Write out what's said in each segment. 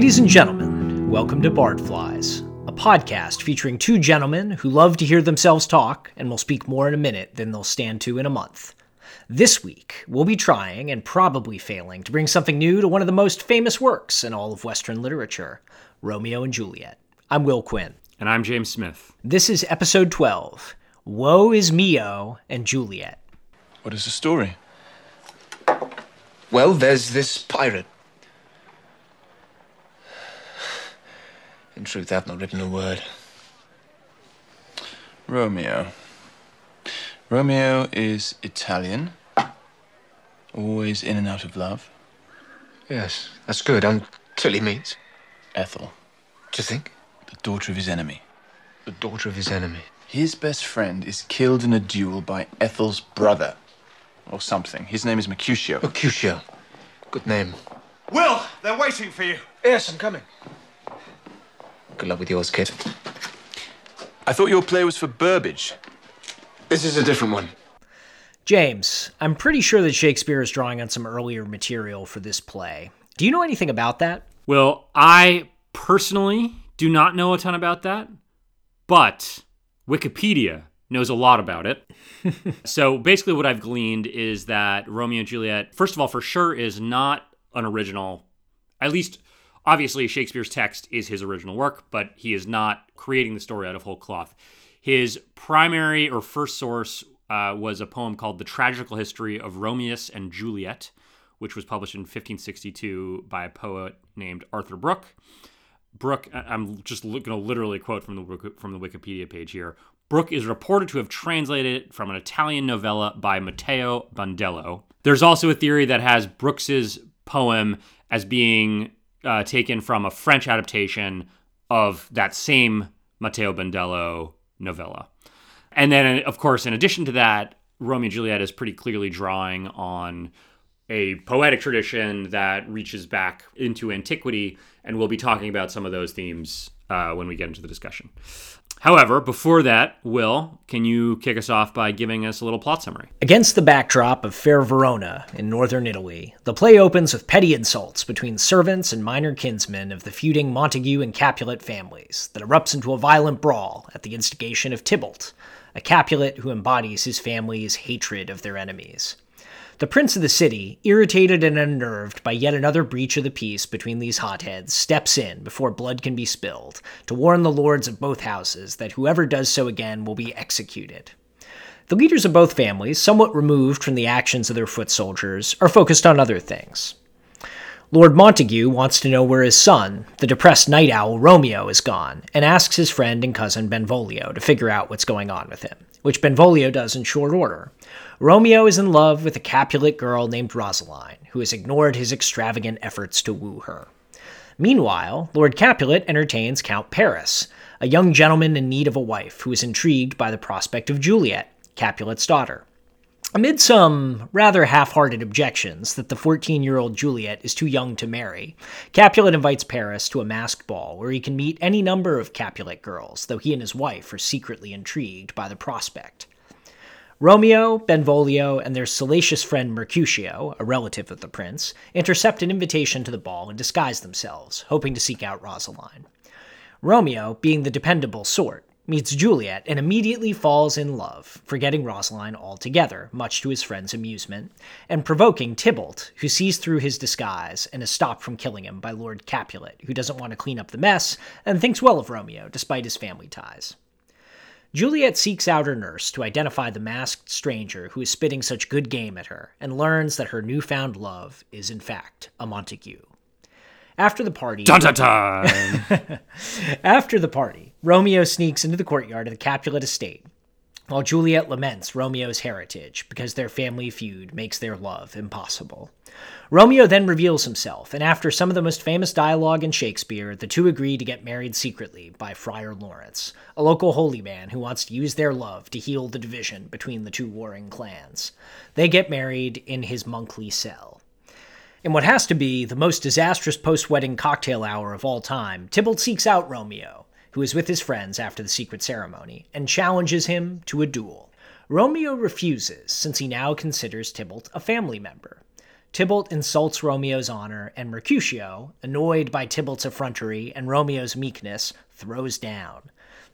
Ladies and gentlemen, welcome to Bardflies, a podcast featuring two gentlemen who love to hear themselves talk and will speak more in a minute than they'll stand to in a month. This week, we'll be trying and probably failing to bring something new to one of the most famous works in all of Western literature Romeo and Juliet. I'm Will Quinn. And I'm James Smith. This is episode 12 Woe is Mio and Juliet. What is the story? Well, there's this pirate. In truth, I've not written a word. Romeo. Romeo is Italian. Always in and out of love. Yes, that's good until he meets. Ethel, Do you think? the daughter of his enemy. The daughter of his enemy. His best friend is killed in a duel by Ethel's brother. Or something. His name is Mercutio. Mercutio. Good name. Will, they're waiting for you. Yes, I'm coming. Good luck with yours, kid. I thought your play was for Burbage. This is a different one. James, I'm pretty sure that Shakespeare is drawing on some earlier material for this play. Do you know anything about that? Well, I personally do not know a ton about that, but Wikipedia knows a lot about it. so basically, what I've gleaned is that Romeo and Juliet, first of all, for sure, is not an original. At least, obviously, Shakespeare's text is his original work, but he is not creating the story out of whole cloth. His primary or first source uh, was a poem called The Tragical History of Romeus and Juliet, which was published in 1562 by a poet named Arthur Brooke. Brooke, I'm just going to literally quote from the from the Wikipedia page here. Brooke is reported to have translated it from an Italian novella by Matteo Bandello. There's also a theory that has Brooks's poem as being uh, taken from a French adaptation of that same Matteo Bandello novella. And then, of course, in addition to that, Romeo and Juliet is pretty clearly drawing on a poetic tradition that reaches back into antiquity, and we'll be talking about some of those themes uh, when we get into the discussion. However, before that, Will, can you kick us off by giving us a little plot summary? Against the backdrop of fair Verona in northern Italy, the play opens with petty insults between servants and minor kinsmen of the feuding Montague and Capulet families that erupts into a violent brawl at the instigation of Tybalt, a Capulet who embodies his family's hatred of their enemies. The prince of the city, irritated and unnerved by yet another breach of the peace between these hotheads, steps in before blood can be spilled to warn the lords of both houses that whoever does so again will be executed. The leaders of both families, somewhat removed from the actions of their foot soldiers, are focused on other things. Lord Montague wants to know where his son, the depressed night owl Romeo, is gone, and asks his friend and cousin Benvolio to figure out what's going on with him, which Benvolio does in short order. Romeo is in love with a Capulet girl named Rosaline, who has ignored his extravagant efforts to woo her. Meanwhile, Lord Capulet entertains Count Paris, a young gentleman in need of a wife who is intrigued by the prospect of Juliet, Capulet's daughter. Amid some rather half hearted objections that the 14 year old Juliet is too young to marry, Capulet invites Paris to a masked ball where he can meet any number of Capulet girls, though he and his wife are secretly intrigued by the prospect. Romeo, Benvolio, and their salacious friend Mercutio, a relative of the prince, intercept an invitation to the ball and disguise themselves, hoping to seek out Rosaline. Romeo, being the dependable sort, meets Juliet and immediately falls in love, forgetting Rosaline altogether, much to his friend's amusement, and provoking Tybalt, who sees through his disguise and is stopped from killing him by Lord Capulet, who doesn't want to clean up the mess and thinks well of Romeo despite his family ties. Juliet seeks out her nurse to identify the masked stranger who is spitting such good game at her and learns that her newfound love is, in fact, a Montague. After the party, Dun dun dun! after the party, Romeo sneaks into the courtyard of the Capulet estate, while Juliet laments Romeo's heritage because their family feud makes their love impossible. Romeo then reveals himself, and after some of the most famous dialogue in Shakespeare, the two agree to get married secretly by Friar Lawrence, a local holy man who wants to use their love to heal the division between the two warring clans. They get married in his monkly cell. In what has to be the most disastrous post wedding cocktail hour of all time, Tybalt seeks out Romeo, who is with his friends after the secret ceremony, and challenges him to a duel. Romeo refuses, since he now considers Tybalt a family member. Tybalt insults Romeo's honor, and Mercutio, annoyed by Tybalt's effrontery and Romeo's meekness, throws down.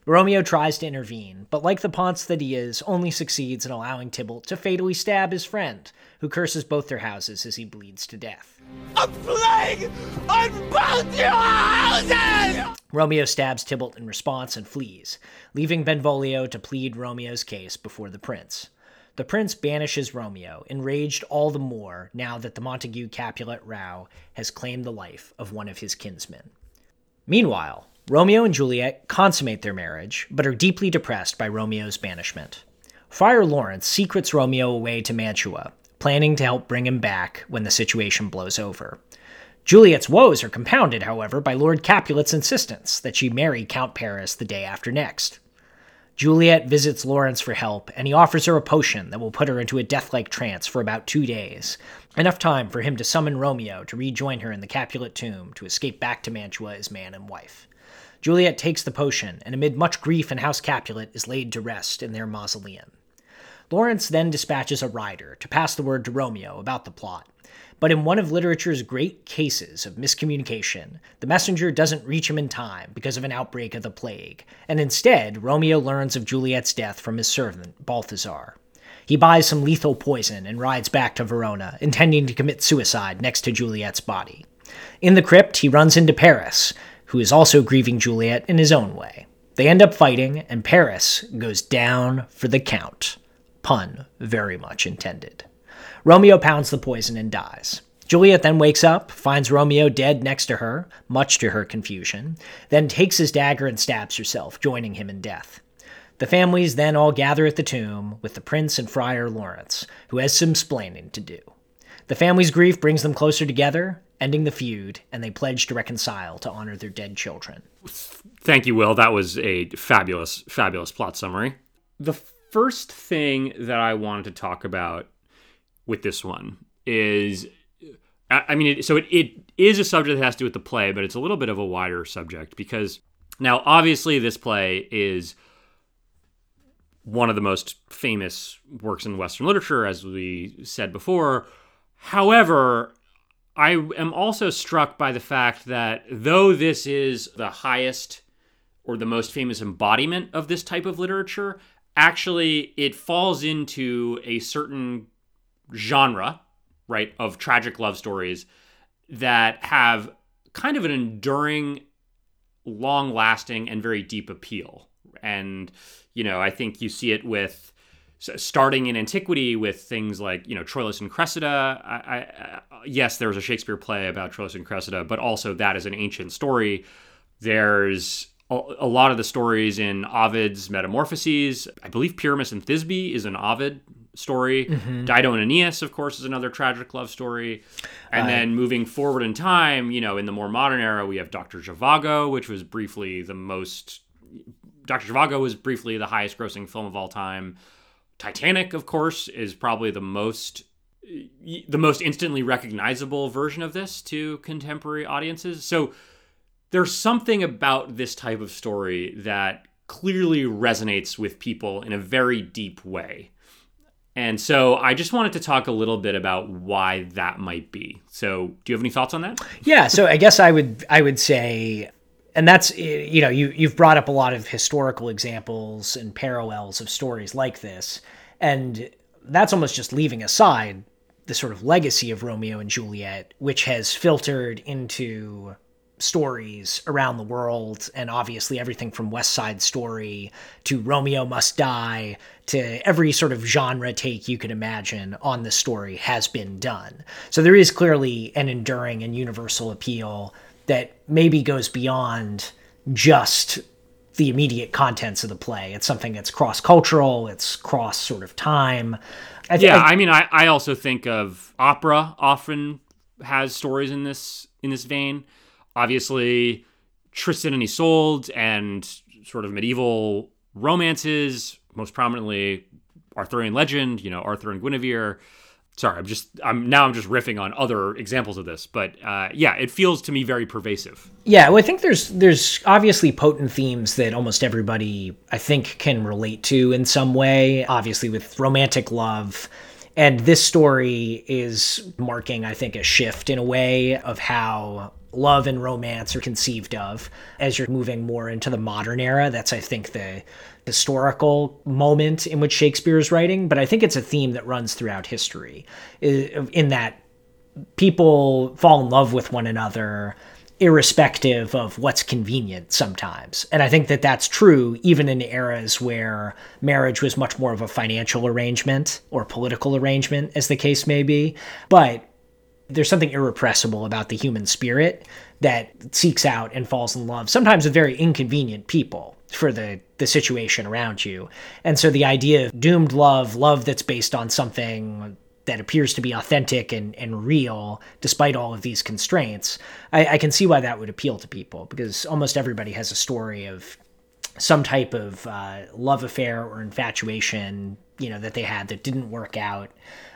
Romeo tries to intervene, but like the Ponce that he is, only succeeds in allowing Tybalt to fatally stab his friend, who curses both their houses as he bleeds to death. A plague on both your houses! Romeo stabs Tybalt in response and flees, leaving Benvolio to plead Romeo's case before the prince. The prince banishes Romeo, enraged all the more now that the Montague Capulet row has claimed the life of one of his kinsmen. Meanwhile, Romeo and Juliet consummate their marriage, but are deeply depressed by Romeo's banishment. Friar Lawrence secrets Romeo away to Mantua, planning to help bring him back when the situation blows over. Juliet's woes are compounded, however, by Lord Capulet's insistence that she marry Count Paris the day after next. Juliet visits Lawrence for help, and he offers her a potion that will put her into a death-like trance for about two days, enough time for him to summon Romeo to rejoin her in the Capulet tomb to escape back to Mantua as man and wife. Juliet takes the potion, and amid much grief in House Capulet, is laid to rest in their mausoleum. Lawrence then dispatches a rider to pass the word to Romeo about the plot. But in one of literature's great cases of miscommunication, the messenger doesn't reach him in time because of an outbreak of the plague, and instead, Romeo learns of Juliet's death from his servant, Balthazar. He buys some lethal poison and rides back to Verona, intending to commit suicide next to Juliet's body. In the crypt, he runs into Paris, who is also grieving Juliet in his own way. They end up fighting, and Paris goes down for the count. Pun very much intended. Romeo pounds the poison and dies. Juliet then wakes up, finds Romeo dead next to her, much to her confusion, then takes his dagger and stabs herself, joining him in death. The families then all gather at the tomb with the prince and Friar Lawrence, who has some splaining to do. The family's grief brings them closer together, ending the feud, and they pledge to reconcile to honor their dead children. Thank you, Will. That was a fabulous, fabulous plot summary. The first thing that I wanted to talk about with this one is I mean, it, so it, it is a subject that has to do with the play, but it's a little bit of a wider subject because now, obviously, this play is one of the most famous works in Western literature, as we said before. However, I am also struck by the fact that though this is the highest or the most famous embodiment of this type of literature, actually it falls into a certain genre, right, of tragic love stories that have kind of an enduring, long lasting, and very deep appeal. And, you know, I think you see it with starting in antiquity with things like you know Troilus and Cressida. I, I, uh, yes, there was a Shakespeare play about Troilus and Cressida, but also that is an ancient story. There's a, a lot of the stories in Ovid's Metamorphoses. I believe Pyramus and Thisbe is an Ovid story. Mm-hmm. Dido and Aeneas, of course, is another tragic love story. And uh, then moving forward in time, you know, in the more modern era, we have Dr. Zhivago, which was briefly the most. Dr. Zhivago was briefly the highest grossing film of all time. Titanic, of course, is probably the most the most instantly recognizable version of this to contemporary audiences. So there's something about this type of story that clearly resonates with people in a very deep way. And so I just wanted to talk a little bit about why that might be. So, do you have any thoughts on that? Yeah, so I guess I would I would say and that's eh, you know you you've brought up a lot of historical examples and parallels of stories like this and that's almost just leaving aside the sort of legacy of Romeo and Juliet which has filtered into stories around the world and obviously everything from West Side Story to Romeo Must Die to every sort of genre take you can imagine on the story has been done. So there is clearly an enduring and universal appeal that maybe goes beyond just the immediate contents of the play. It's something that's cross cultural, it's cross sort of time. I th- yeah, I, I mean, I, I also think of opera often has stories in this in this vein. Obviously, Tristan and Isolde and sort of medieval romances, most prominently Arthurian legend. You know, Arthur and Guinevere sorry i'm just i'm now i'm just riffing on other examples of this but uh, yeah it feels to me very pervasive yeah well i think there's there's obviously potent themes that almost everybody i think can relate to in some way obviously with romantic love And this story is marking, I think, a shift in a way of how love and romance are conceived of as you're moving more into the modern era. That's, I think, the historical moment in which Shakespeare is writing, but I think it's a theme that runs throughout history in that people fall in love with one another irrespective of what's convenient sometimes. And I think that that's true even in eras where marriage was much more of a financial arrangement or political arrangement, as the case may be. But there's something irrepressible about the human spirit that seeks out and falls in love, sometimes with very inconvenient people for the the situation around you. And so the idea of doomed love, love that's based on something that appears to be authentic and, and real despite all of these constraints, I, I can see why that would appeal to people because almost everybody has a story of some type of uh, love affair or infatuation, you know, that they had that didn't work out.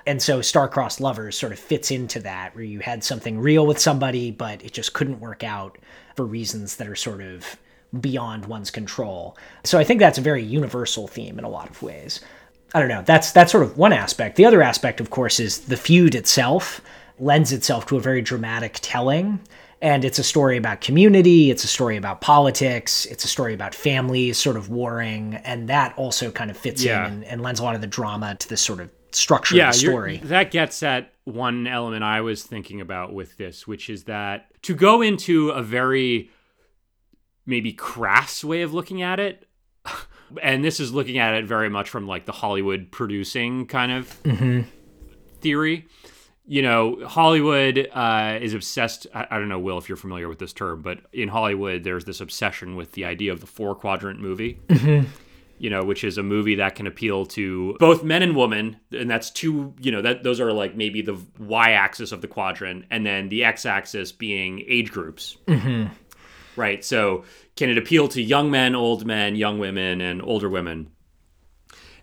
And so Star-Crossed Lovers sort of fits into that, where you had something real with somebody, but it just couldn't work out for reasons that are sort of beyond one's control. So I think that's a very universal theme in a lot of ways. I don't know. That's that's sort of one aspect. The other aspect, of course, is the feud itself lends itself to a very dramatic telling. And it's a story about community, it's a story about politics, it's a story about families sort of warring, and that also kind of fits yeah. in and, and, lends a lot of the drama to this sort of structure yeah, of the story. That gets at one element I was thinking about with this, which is that to go into a very maybe crass way of looking at it, and this is looking at it very much from like the Hollywood producing kind of mm-hmm. theory. You know, Hollywood uh, is obsessed. I, I, don't know, Will, if you're familiar with this term, but in Hollywood, there's this obsession with the idea of the four quadrant movie. Mm-hmm. You know, which is a movie that can appeal to both men and women, and that's two. You know, that those are like maybe the y-axis of the quadrant, and then the x-axis being age groups. Mm-hmm right? So can it appeal to young men, old men, young women, and older women?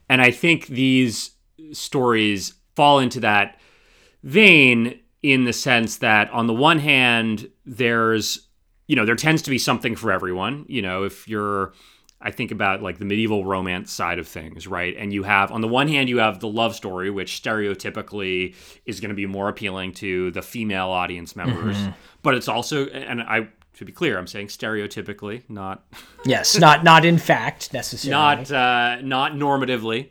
And I think these stories fall into that vein in the sense that on the one hand, there's, you know, there tends to be something for everyone. You know, if you're, I think about like the medieval romance side of things, right? And you have, on the one hand, you have the love story, which stereotypically is going to be more appealing to the female audience members. Mm-hmm. But it's also, and I to be clear, I'm saying stereotypically, not yes, not not in fact necessarily, not uh, not normatively.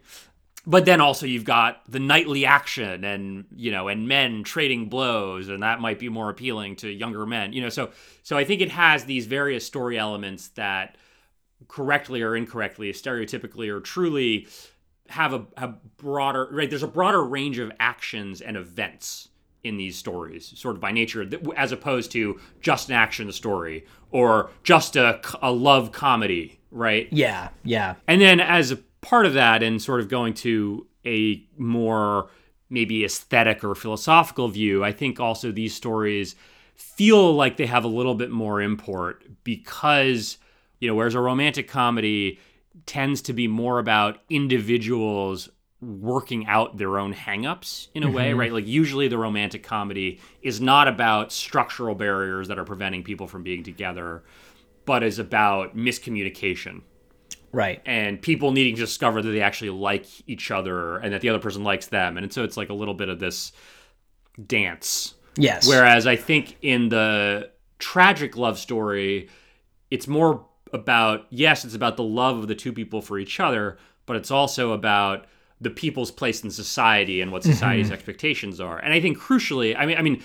But then also you've got the knightly action and you know and men trading blows and that might be more appealing to younger men. You know, so so I think it has these various story elements that correctly or incorrectly, stereotypically or truly have a, a broader right. There's a broader range of actions and events in these stories, sort of by nature, as opposed to just an action story or just a, a love comedy, right? Yeah, yeah. And then as a part of that, and sort of going to a more maybe aesthetic or philosophical view, I think also these stories feel like they have a little bit more import because, you know, whereas a romantic comedy tends to be more about individuals working out their own hangups in a mm-hmm. way, right? Like usually the romantic comedy is not about structural barriers that are preventing people from being together, but is about miscommunication. Right. And people needing to discover that they actually like each other and that the other person likes them. And so it's like a little bit of this dance. Yes. Whereas I think in the tragic love story, it's more about, yes, it's about the love of the two people for each other, but it's also about the people's place in society and what society's mm-hmm. expectations are. And I think crucially, I mean, I mean,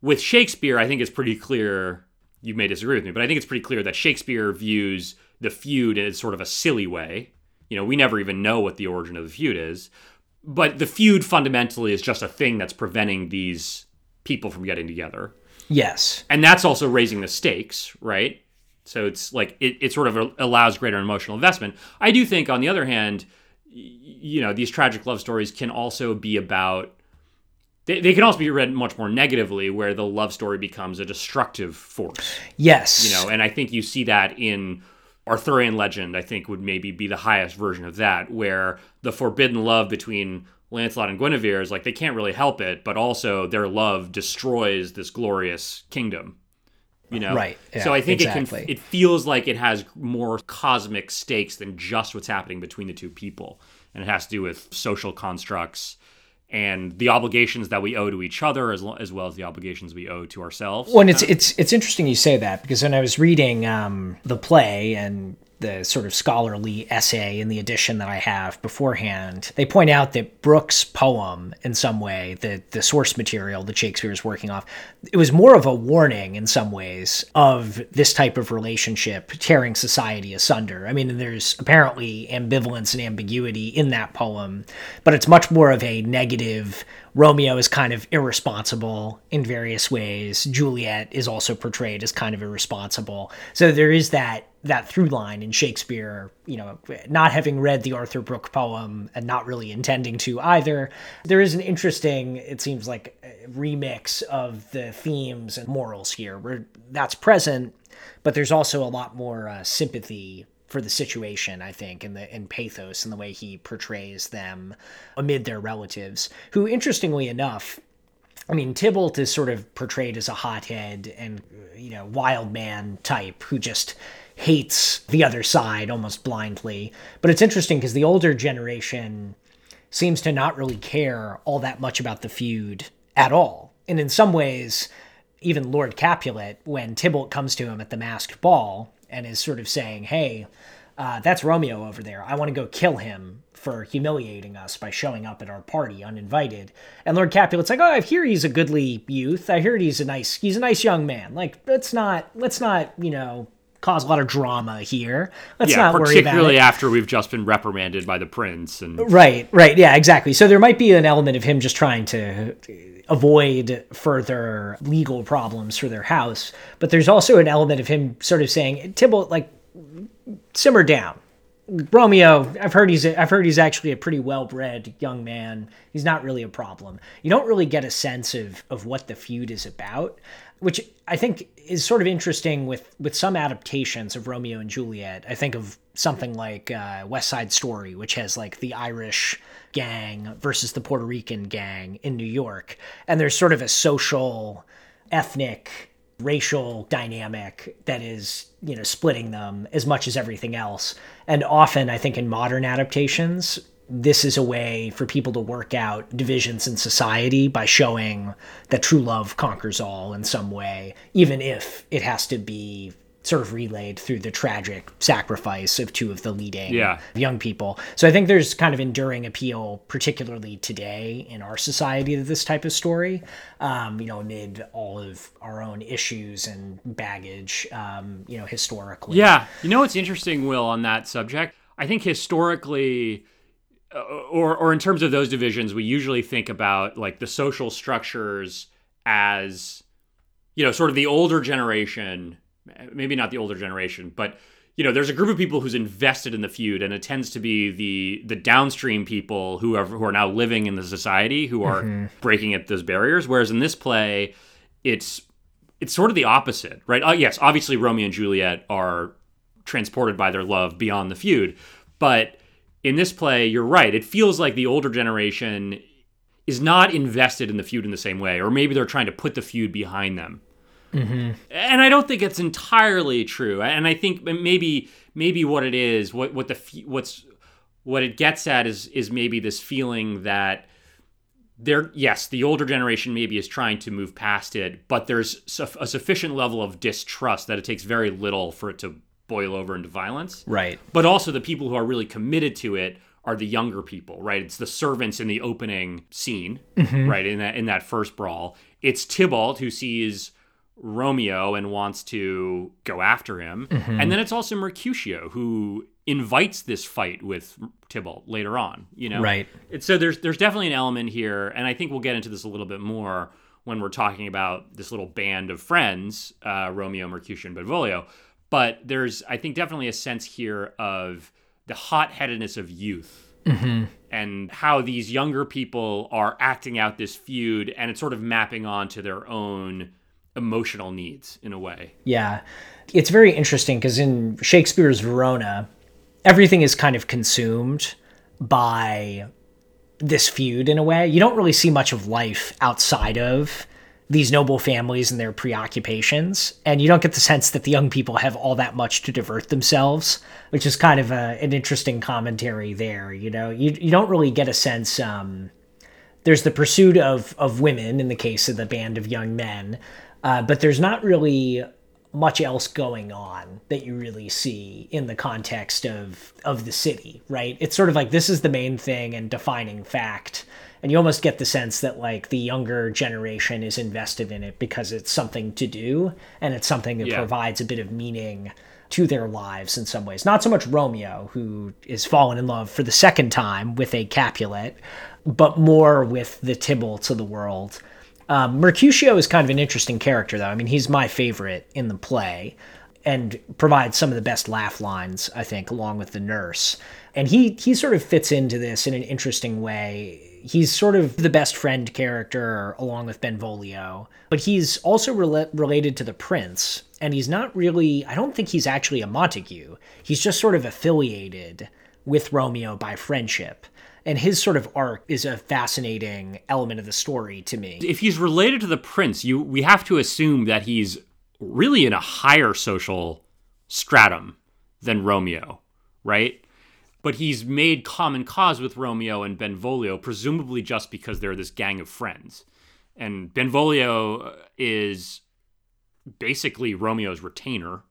with Shakespeare, I think it's pretty clear. You may disagree with me, but I think it's pretty clear that Shakespeare views the feud in sort of a silly way. You know, we never even know what the origin of the feud is, but the feud fundamentally is just a thing that's preventing these people from getting together. Yes, and that's also raising the stakes, right? So it's like it, it sort of allows greater emotional investment. I do think, on the other hand, you know these tragic love stories can also be about they, they can also be read much more negatively where the love story becomes a destructive force yes you know and i think you see that in arthurian legend i think would maybe be the highest version of that where the forbidden love between lancelot and guinevere is like they can't really help it but also their love destroys this glorious kingdom you know right yeah, so i think exactly. it can it feels like it has more cosmic stakes than just what's happening between the two people and it has to do with social constructs and the obligations that we owe to each other as, as well as the obligations we owe to ourselves. Well, and it's it's it's interesting you say that because when I was reading um, the play and the sort of scholarly essay in the edition that I have beforehand, they point out that Brooke's poem, in some way, the the source material that Shakespeare is working off, it was more of a warning in some ways of this type of relationship tearing society asunder. I mean, there's apparently ambivalence and ambiguity in that poem, but it's much more of a negative Romeo is kind of irresponsible in various ways. Juliet is also portrayed as kind of irresponsible. So there is that that through line in Shakespeare, you know, not having read the Arthur Brooke poem and not really intending to either. There is an interesting, it seems like, remix of the themes and morals here, where that's present, but there's also a lot more uh, sympathy for the situation, I think, and the in pathos and the way he portrays them amid their relatives, who, interestingly enough, I mean, Tybalt is sort of portrayed as a hothead and, you know, wild man type who just hates the other side almost blindly. But it's interesting because the older generation seems to not really care all that much about the feud at all. And in some ways, even Lord Capulet, when Tybalt comes to him at the masked ball and is sort of saying, hey, uh, that's Romeo over there. I want to go kill him for humiliating us by showing up at our party uninvited. And Lord Capulet's like, oh, I hear he's a goodly youth. I hear he's a nice, he's a nice young man. Like, let's not, let's not, you know, cause a lot of drama here. Let's yeah, not worry about it. particularly after we've just been reprimanded by the prince and Right, right. Yeah, exactly. So there might be an element of him just trying to avoid further legal problems for their house, but there's also an element of him sort of saying, Tybalt, like, simmer down. Romeo, I've heard he's a, I've heard he's actually a pretty well-bred young man. He's not really a problem. You don't really get a sense of of what the feud is about, which I think is sort of interesting with with some adaptations of Romeo and Juliet. I think of something like uh, West Side Story, which has like the Irish gang versus the Puerto Rican gang in New York, and there's sort of a social, ethnic racial dynamic that is you know splitting them as much as everything else and often i think in modern adaptations this is a way for people to work out divisions in society by showing that true love conquers all in some way even if it has to be sort of relayed through the tragic sacrifice of two of the leading Yeah. young people. So I think there's kind of enduring appeal, particularly today in our society, to this type of story. Um, you know, amid all of our own issues and baggage, um, you know, historically. Yeah, you know what's interesting, Will, on that subject? I think historically, or or in terms of those divisions, we usually think about like the social structures as, you know, sort of the older generation. Maybe not the older generation, but you know, there's a group of people who's invested in the feud, and it tends to be the the downstream people who are who are now living in the society who are breaking at those barriers. Whereas in this play, it's it's sort of the opposite, right? Uh, yes, obviously Romeo and Juliet are transported by their love beyond the feud, but in this play, you're right. It feels like the older generation is not invested in the feud in the same way, or maybe they're trying to put the feud behind them. Mm-hmm. And I don't think it's entirely true. And I think maybe maybe what it is, what what the what's what it gets at is is maybe this feeling that there yes the older generation maybe is trying to move past it but there's a sufficient level of distrust that it takes very little for it to boil over into violence. Right. but also the people who are really committed to it are the younger people right? It's the servants in the opening scene right? In that in that first brawl. It's tybalt who sees romeo and wants to go after him. And then it's also mercutio who invites this fight with tybalt later on you know? Right. it's, so there's there's definitely an element here, and I think we'll get into this a little bit more when we're talking about this little band of friends, uh, Romeo, Mercutio, and Benvolio. But there's, I think, definitely a sense here of the hot-headedness of youth mm-hmm. and how these younger people are acting out this feud, and it's sort of mapping onto their own emotional needs in a way. Yeah. It's very interesting because in Shakespeare's Verona, everything is kind of consumed by this feud in a way. You don't really see much of life outside of these noble families and their preoccupations. And you don't get the sense that the young people have all that much to divert themselves, which is kind of a, an interesting commentary there. You know, you, you don't really get a sense um, there's the pursuit of of women in the case of the band of young men, uh, but there's not really much else going on that you really see in the context of of the city, right? It's sort of like this is the main thing and defining fact. And you almost get the sense that like the younger generation is invested in it because it's something to do and it's something that Yeah. provides a bit of meaning to their lives in some ways. Not so much Romeo, who is fallen in love for the second time with a Capulet, but more with the Tybalts of the world. Um, Mercutio is kind of an interesting character, though. I mean, he's my favorite in the play and provides some of the best laugh lines, I think, along with the nurse. And he he sort of fits into this in an interesting way. He's sort of the best friend character along with Benvolio, but he's also rela- related to the prince, and he's not really. I don't think he's actually a Montague. He's just sort of affiliated with Romeo by friendship. And his sort of arc is a fascinating element of the story to me. If he's related to the prince, you we have to assume that he's really in a higher social stratum than Romeo, right? But he's made common cause with Romeo and Benvolio, presumably just because they're this gang of friends. And Benvolio is basically Romeo's retainer.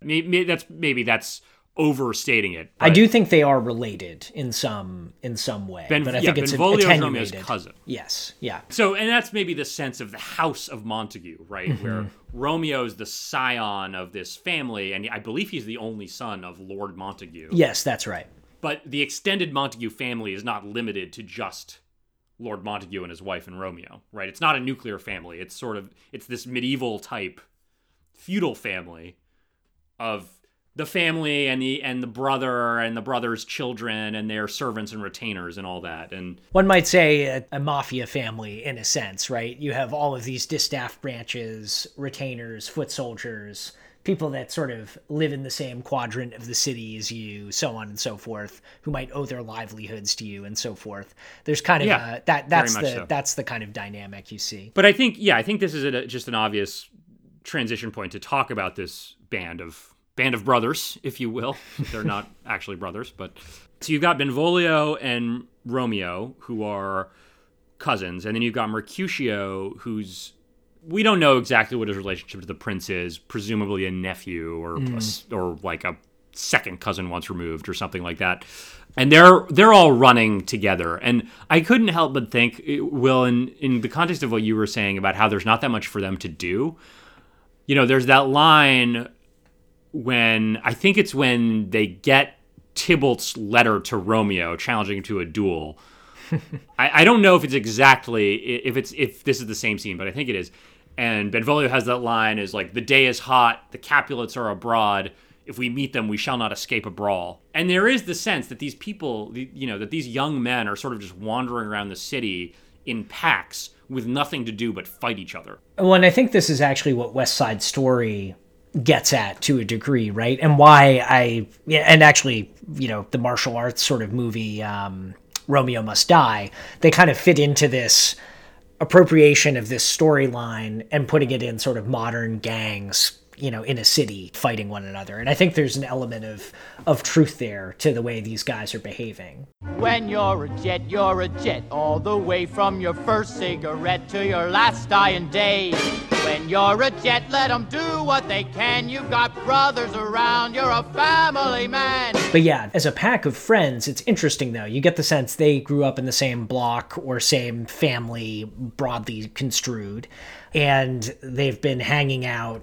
Maybe that's maybe that's overstating it. I do think they are related in some in some way, Ben- but I yeah, think it's Benvolio's attenuated. Romeo's cousin. Yes, yeah, So, and that's maybe the sense of the House of Montague, right? Mm-hmm. Where Romeo's the scion of this family, and I believe he's the only son of Lord Montague. yes, that's right. But the extended Montague family is not limited to just Lord Montague and his wife and Romeo, right? It's not a nuclear family. It's sort of it's this medieval type feudal family of the family and the and the brother and the brother's children and their servants and retainers and all that. And One might say a, a mafia family in a sense, right? You have all of these distaff branches, retainers, foot soldiers, people that sort of live in the same quadrant of the city as you, so on and so forth, who might owe their livelihoods to you and so forth. There's kind of Yeah, a, that that's the so. that's the kind of dynamic you see. But I think, yeah, I think this is a, just an obvious transition point to talk about this band of band of brothers, if you will. They're not actually brothers, but so you've got Benvolio and Romeo, who are cousins, and then you've got Mercutio, who's we don't know exactly what his relationship to the prince is. Presumably a nephew or a s or like a second cousin once removed or something like that. And they're they're all running together. And I couldn't help but think, eh, Will, in in the context of what you were saying about how there's not that much for them to do. You know, there's that line when I think it's when they get Tybalt's letter to Romeo challenging him to a duel. I, I don't know if it's exactly if it's if this is the same scene, but I think it is. And Benvolio has that line is like the day is hot, the Capulets are abroad. If we meet them, we shall not escape a brawl. And there is the sense that these people, you know, that these young men are sort of just wandering around the city in packs with nothing to do but fight each other. Well, and I think this is actually what West Side Story gets at to a degree, right? And why I, and actually, you know, the martial arts sort of movie, um, Romeo Must Die, they kind of fit into this appropriation of this storyline and putting it in sort of modern gangs you know in a city fighting one another and i think there's an element of of truth there to the way these guys are behaving When you're a jet, you're a jet, all the way from your first cigarette to your last dying day. When you're a jet, let 'em do what they can. You've got brothers around, you're a family man. But yeah, as a pack of friends, it's interesting though. You get the sense they grew up in the same block or same family, broadly construed, and they've been hanging out,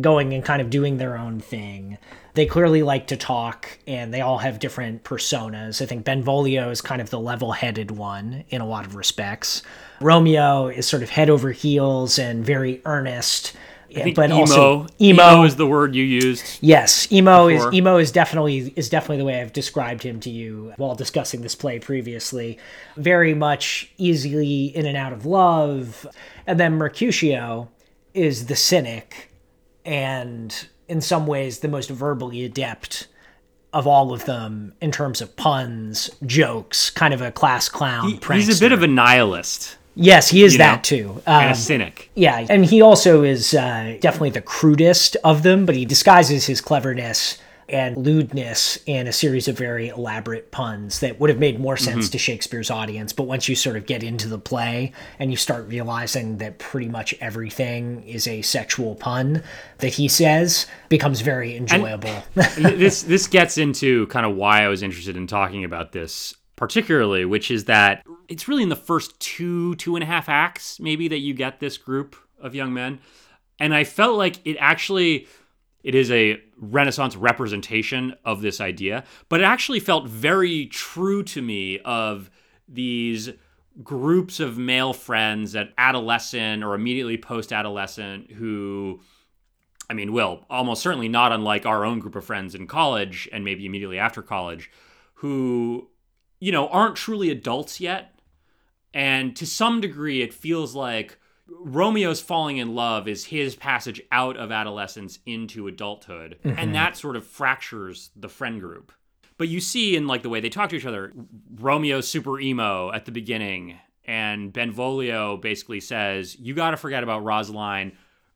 going and kind of doing their own thing. They clearly like to talk, and they all have different personas. I think Benvolio is kind of the level headed one in a lot of respects. Romeo is sort of head over heels and very earnest. Think but emo, also emo is the word you used. Yes, emo before. is emo is definitely is definitely the way I've described him to you while discussing this play previously. Very much easily in and out of love, and then Mercutio is the cynic, and in some ways the most verbally adept of all of them in terms of puns, jokes, kind of a class clown. He- he's a bit of a nihilist yes, he is you know, that too. and Um, a cynic. yeah, and he also is uh, definitely the crudest of them, but he disguises his cleverness and lewdness in a series of very elaborate puns that would have made more sense to Shakespeare's audience. But once you sort of get into the play and you start realizing that pretty much everything is a sexual pun that he says, becomes very enjoyable. this this gets into kind of why I was interested in talking about this particularly, which is that it's really in the first two two and a half acts maybe that you get this group of young men, and I felt like it actually it is a renaissance representation of this idea but it actually felt very true to me of these groups of male friends at adolescent or immediately post-adolescent who I mean, will almost certainly not unlike our own group of friends in college and maybe immediately after college, who, you know, aren't truly adults yet. And to some degree, it feels like Romeo's falling in love is his passage out of adolescence into adulthood. And mm-hmm. that sort of fractures the friend group. But you see in like the way they talk to each other, Romeo's super emo at the beginning, and Benvolio basically says, You gotta forget about Rosaline.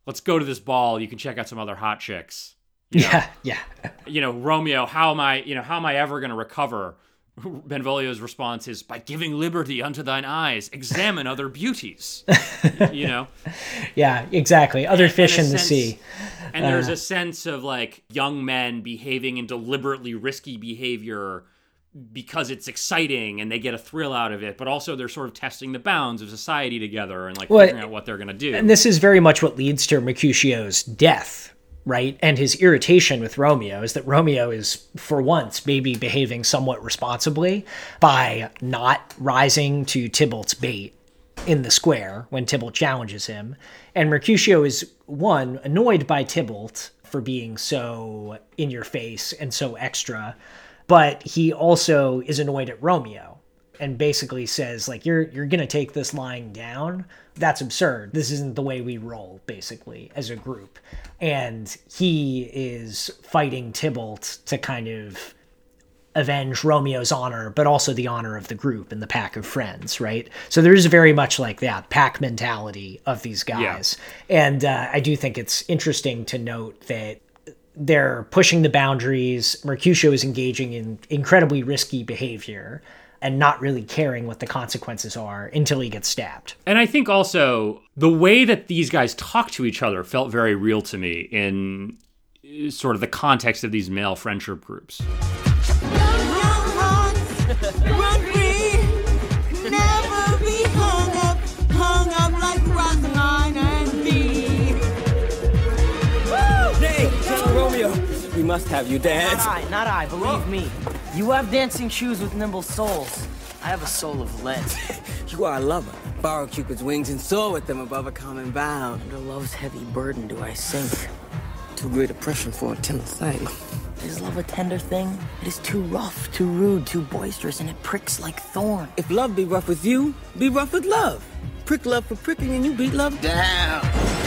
Let's go to this ball. You can check out some other hot chicks. yeah, yeah. You know, Romeo, how am I, you know, how am I ever gonna recover? Benvolio's response is by giving liberty unto thine eyes, examine other beauties. you know? Yeah, exactly. Other fish a in the sense- sea. And there's uh. a sense of like young men behaving in deliberately risky behavior because it's exciting and they get a thrill out of it, but also they're sort of testing the bounds of society together and like Well, figuring out what they're gonna do. And this is very much what leads to Mercutio's death, right? And his irritation with Romeo is that Romeo is, for once, maybe behaving somewhat responsibly by not rising to Tybalt's bait in the square when Tybalt challenges him. And Mercutio is, one, annoyed by Tybalt for being so in your face and so extra, but he also is annoyed at Romeo and basically says like you're you're going to take this lying down that's absurd. This isn't the way we roll basically as a group. And he is fighting Tybalt to kind of avenge Romeo's honor but also the honor of the group and the pack of friends right? So there's very much like that pack mentality of these guys. And uh, I do think it's interesting to note that they're pushing the boundaries. Mercutio is engaging in incredibly risky behavior and not really caring what the consequences are until he gets stabbed. And I think also the way that these guys talk to each other felt very real to me in uh, sort of the context of these male friendship groups. Run free, never be hung up, hung up like Rosaline and me. Hey, Count Romeo, we must have you dance. Not I, not I, believe me. You have dancing shoes with nimble soles. I have a soul of lead. You are a lover. Borrow Cupid's wings and soar with them above a common bound. Under love's heavy burden do I sink. Too great a pressure for a tender thing. Is love a tender thing? It is too rough, too rude, too boisterous, and it pricks like thorn. If love be rough with you, be rough with love. Prick love for pricking and you beat love down.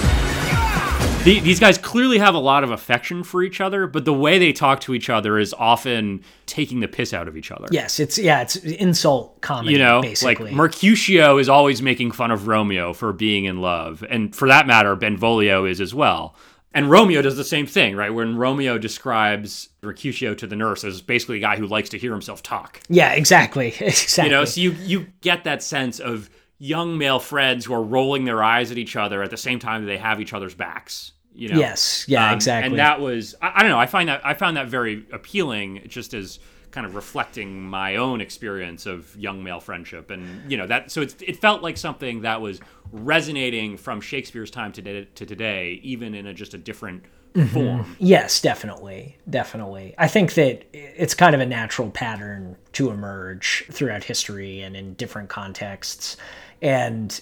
The, these guys clearly have a lot of affection for each other, but the way they talk to each other is often taking the piss out of each other. Yes, it's yeah, it's insult comedy. You know, basically. like Mercutio is always making fun of Romeo for being in love, and for that matter, Benvolio is as well. And Romeo does the same thing, right? When Romeo describes Mercutio to the nurse as basically a guy who likes to hear himself talk. yeah, exactly, exactly. You know, so you you get that sense of young male friends who are rolling their eyes at each other at the same time that they have each other's backs. You know, Yes, yeah, Um, exactly. And that was I, I don't know. I find that I found that very appealing, just as kind of reflecting my own experience of young male friendship, and you know that. So it's, it felt like something that was resonating from Shakespeare's time to, to today, even in a, just a different form. Yes, definitely. Definitely. I think that it's kind of a natural pattern to emerge throughout history and in different contexts. And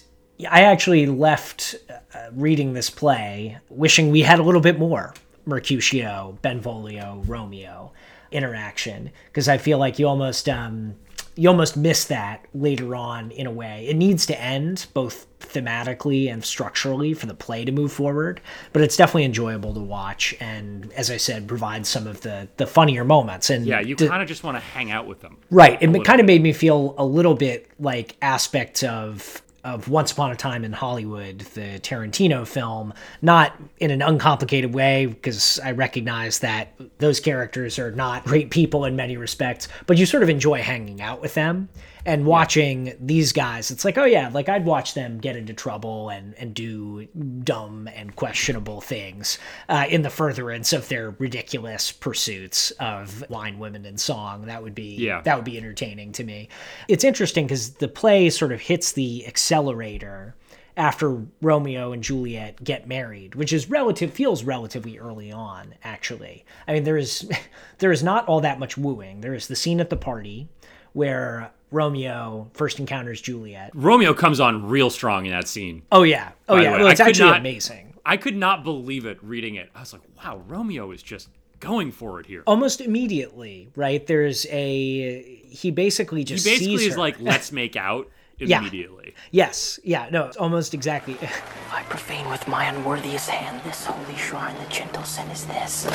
I actually left uh, reading this play wishing we had a little bit more Mercutio, Benvolio, Romeo interaction because I feel like you almost um, you almost miss that later on in a way. It needs to end both thematically and structurally for the play to move forward, but it's definitely enjoyable to watch and as I said provides some of the the funnier moments and Yeah, you d- kind of just want to hang out with them. Right. It kind of made me feel a little bit like aspects of of Once Upon a Time in Hollywood, the Tarantino film, not in an uncomplicated way, because I recognize that those characters are not great people in many respects, but you sort of enjoy hanging out with them and watching these guys. It's like, oh yeah, like I'd watch them get into trouble and, and do dumb and questionable things uh, in the furtherance of their ridiculous pursuits of wine, women, and song. That would be Yeah. that would be entertaining to me. It's interesting because the play sort of hits the accelerator after Romeo and Juliet get married, which is relative feels relatively early on, actually. I mean, there is there is not all that much wooing. There is the scene at the party where Romeo first encounters Juliet. Romeo comes on real strong in that scene. Oh yeah. Oh yeah. way. Well, it's I could actually not- amazing. I could not believe it reading it. I was like, wow, Romeo is just going for it here. Almost immediately, right? There's a he basically he just basically sees is her. like, let's make out Yeah. immediately. Yes. Yeah. No. It's almost exactly. I profane with my unworthiest hand this holy shrine. The gentle sin is this.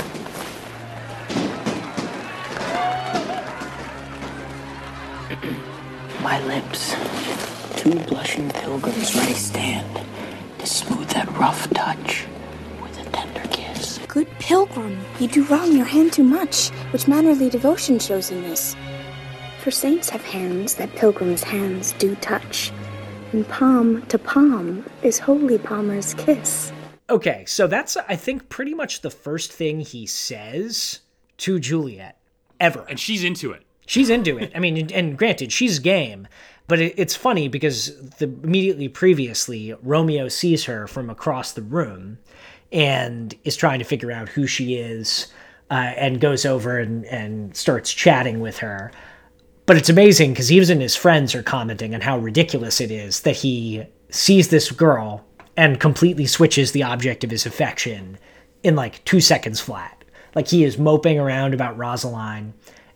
My lips, two blushing pilgrims ready stand to smooth that rough touch with a tender kiss. Good pilgrim, you do wrong your hand too much, which mannerly devotion shows in this. For saints have hands that pilgrims' hands do touch, and palm to palm is holy palmer's kiss. Okay, so that's I think pretty much the first thing he says to Juliet ever. And she's into it. She's into it. I mean, and- granted, she's game, but it, it's funny because the immediately previously Romeo sees her from across the room and is trying to figure out who she is, uh, and goes over and, and starts chatting with her. But it's amazing because even his friends are commenting on how ridiculous it is that he sees this girl and completely switches the object of his affection in like two seconds flat. Like he is moping around about Rosaline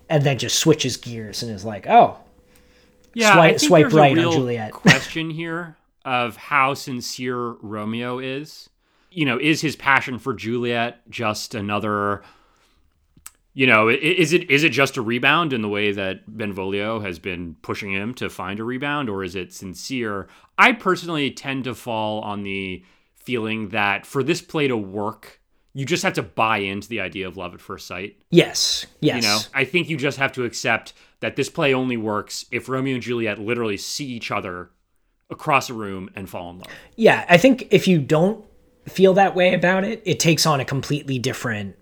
and then just switches gears and is like, oh, Yeah, swipe, swipe right a on Juliet. question here of how sincere Romeo is. You know, is his passion for Juliet just another? You know, is it is it just a rebound in the way that Benvolio has been pushing him to find a rebound, or is it sincere? I personally tend to fall on the feeling that for this play to work, you just have to buy into the idea of love at first sight. Yes, yes. You know, I think you just have to accept that this play only works if Romeo and Juliet literally see each other across a room and fall in love. Yeah, I think if you don't feel that way about it, it takes on a completely different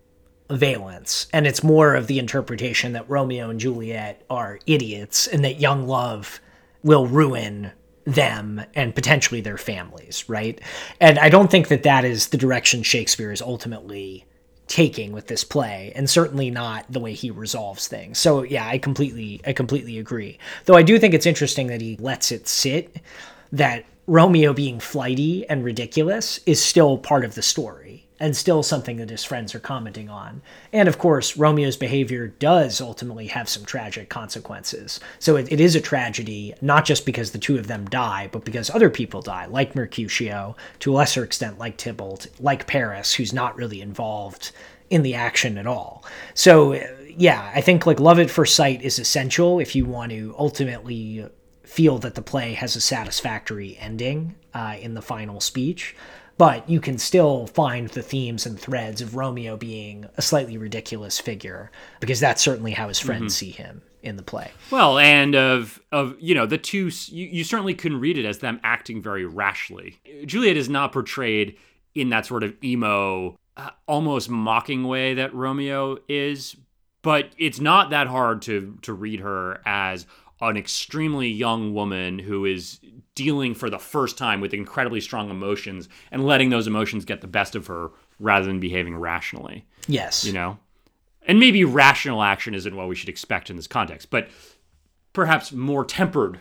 valence. And it's more of the interpretation that Romeo and Juliet are idiots and that young love will ruin them and potentially their families, right? And I don't think that that is the direction Shakespeare is ultimately taking with this play and certainly not the way he resolves things. So yeah, I completely I completely agree. Though I do think it's interesting that he lets it sit that Romeo being flighty and ridiculous is still part of the story and still something that his friends are commenting on. And of course, Romeo's behavior does ultimately have some tragic consequences. So it, it is a tragedy, not just because the two of them die, but because other people die, like Mercutio, to a lesser extent, like Tybalt, like Paris, who's not really involved in the action at all. So, yeah, I think like love at first sight is essential if you want to ultimately feel that the play has a satisfactory ending uh, in the final speech. But you can still find the themes and threads of Romeo being a slightly ridiculous figure, because that's certainly how his friends Mhm. see him in the play. Well, and of of you know the two, you, you certainly couldn't read it as them acting very rashly. Juliet is not portrayed in that sort of emo, uh, almost mocking way that Romeo is, but it's not that hard to to read her as an extremely young woman who is dealing for the first time with incredibly strong emotions and letting those emotions get the best of her rather than behaving rationally. Yes. You know? And maybe rational action isn't what we should expect in this context, but perhaps more tempered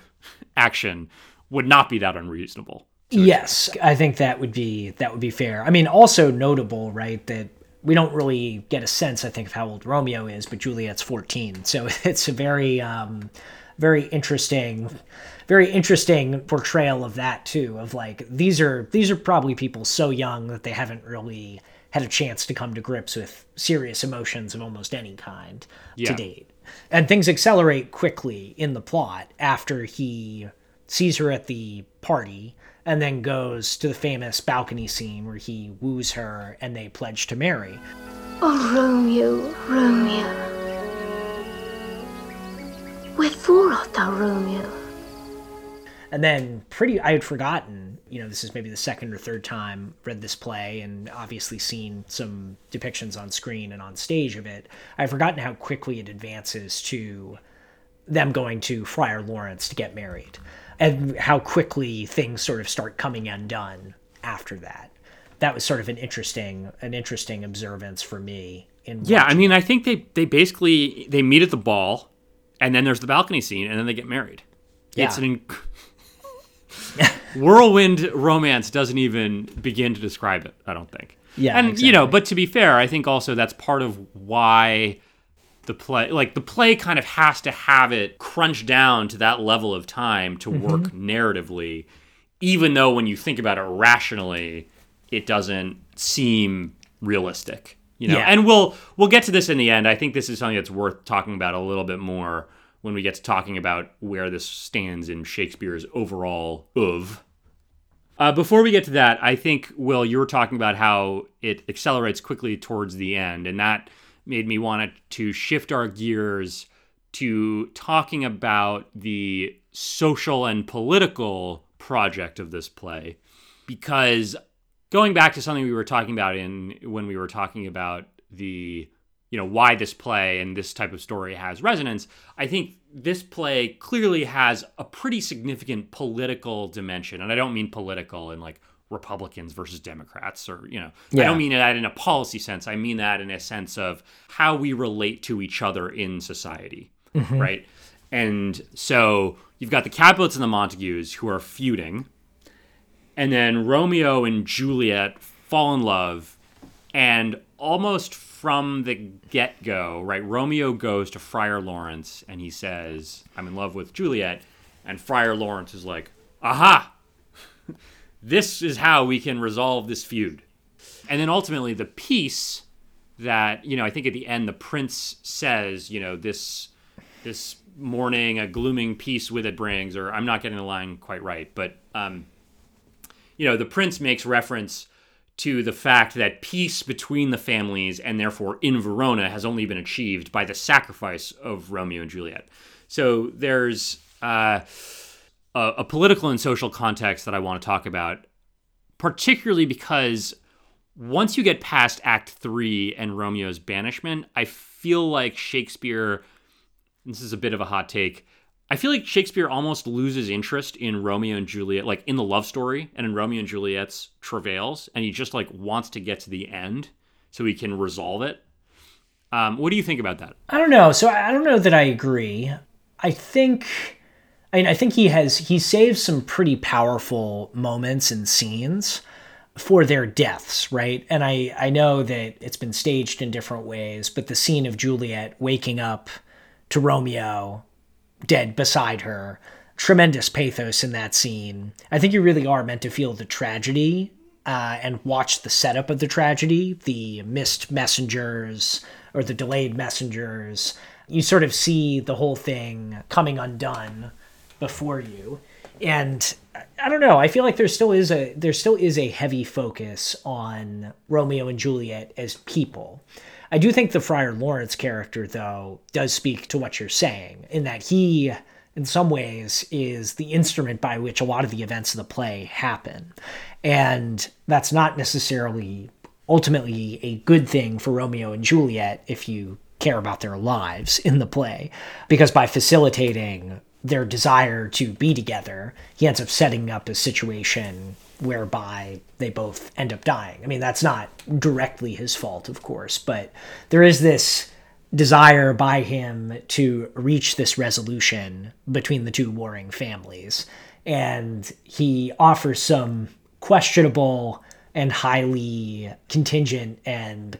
action would not be that unreasonable. Yes, I think that would be that would be fair. I mean, also notable, right, that we don't really get a sense, I think, of how old Romeo is, but Juliet's fourteen, so it's a very, um, very interesting, very interesting portrayal of that too. Of like these are these are probably people so young that they haven't really had a chance to come to grips with serious emotions of almost any kind to date, and things accelerate quickly in the plot after he sees her at the party, and then goes to the famous balcony scene where he woos her and they pledge to marry. Oh, Romeo, Romeo. Wherefore art thou Romeo? And then, pretty, I had forgotten, you know, this is maybe the second or third time read this play and obviously seen some depictions on screen and on stage of it. I've forgotten how quickly it advances to them going to Friar Lawrence to get married and how quickly things sort of start coming undone after that. That was sort of an interesting, an interesting observance for me. In yeah, I mean, I think they they basically they meet at the ball, and then there's the balcony scene, and then they get married. Yeah. It's an inc- whirlwind romance doesn't even begin to describe it. I don't think. Yeah, and you know, but to be fair, I think also that's part of why the play, like the play, kind of has to have it crunched down to that level of time to mm-hmm. work narratively, even though when you think about it rationally, it doesn't seem realistic. You know, Yeah. and we'll we'll get to this in the end. I think this is something that's worth talking about a little bit more when we get to talking about where this stands in Shakespeare's overall oeuvre. Uh, before we get to that, I think Will, you were talking about how it accelerates quickly towards the end, and that made me want to shift our gears to talking about the social and political project of this play, because going back to something we were talking about in when we were talking about the you know why this play and this type of story has resonance i think this play clearly has a pretty significant political dimension. And i don't mean political in like republicans versus democrats or you know i don't mean that in a policy sense. I mean that in a sense of how we relate to each other in society Mhm. right? And so you've got the capulets and the montagues who are feuding. And then Romeo and Juliet fall in love, and almost from the get go, right? Romeo goes to Friar Lawrence and he says, I'm in love with Juliet. And Friar Lawrence is like, aha, this is how we can resolve this feud. And then ultimately, the peace that, you know, I think at the end, the prince says, you know, this this morning a glooming peace with it brings or i'm not getting the line quite right but um, you know, the prince makes reference to the fact that peace between the families and therefore in Verona has only been achieved by the sacrifice of Romeo and Juliet. So there's uh, a, a political and social context that I want to talk about, particularly because once you get past Act Three and Romeo's banishment, I feel like Shakespeare. This is a bit of a hot take. I feel like Shakespeare almost loses interest in Romeo and Juliet, like in the love story and in Romeo and Juliet's travails, and he just like wants to get to the end so he can resolve it. Um, what do you think about that? I don't know. So I don't know that I agree. I think I mean I think he has he saves some pretty powerful moments and scenes for their deaths, right? And I I know that it's been staged in different ways, but the scene of Juliet waking up to Romeo dead beside her, tremendous pathos in that scene. I think you really are meant to feel the tragedy uh, and watch the setup of the tragedy, the missed messengers or the delayed messengers. You sort of see the whole thing coming undone before you. And I don't know, I feel like there still is a there still is a heavy focus on Romeo and Juliet as people. I do think the Friar Lawrence character, though, does speak to what you're saying, in that he, in some ways, is the instrument by which a lot of the events of the play happen. And that's not necessarily ultimately a good thing for Romeo and Juliet if you care about their lives in the play, because by facilitating their desire to be together, he ends up setting up a situation whereby they both end up dying. I mean, that's not directly his fault, of course, but there is this desire by him to reach this resolution between the two warring families. And he offers some questionable and highly contingent and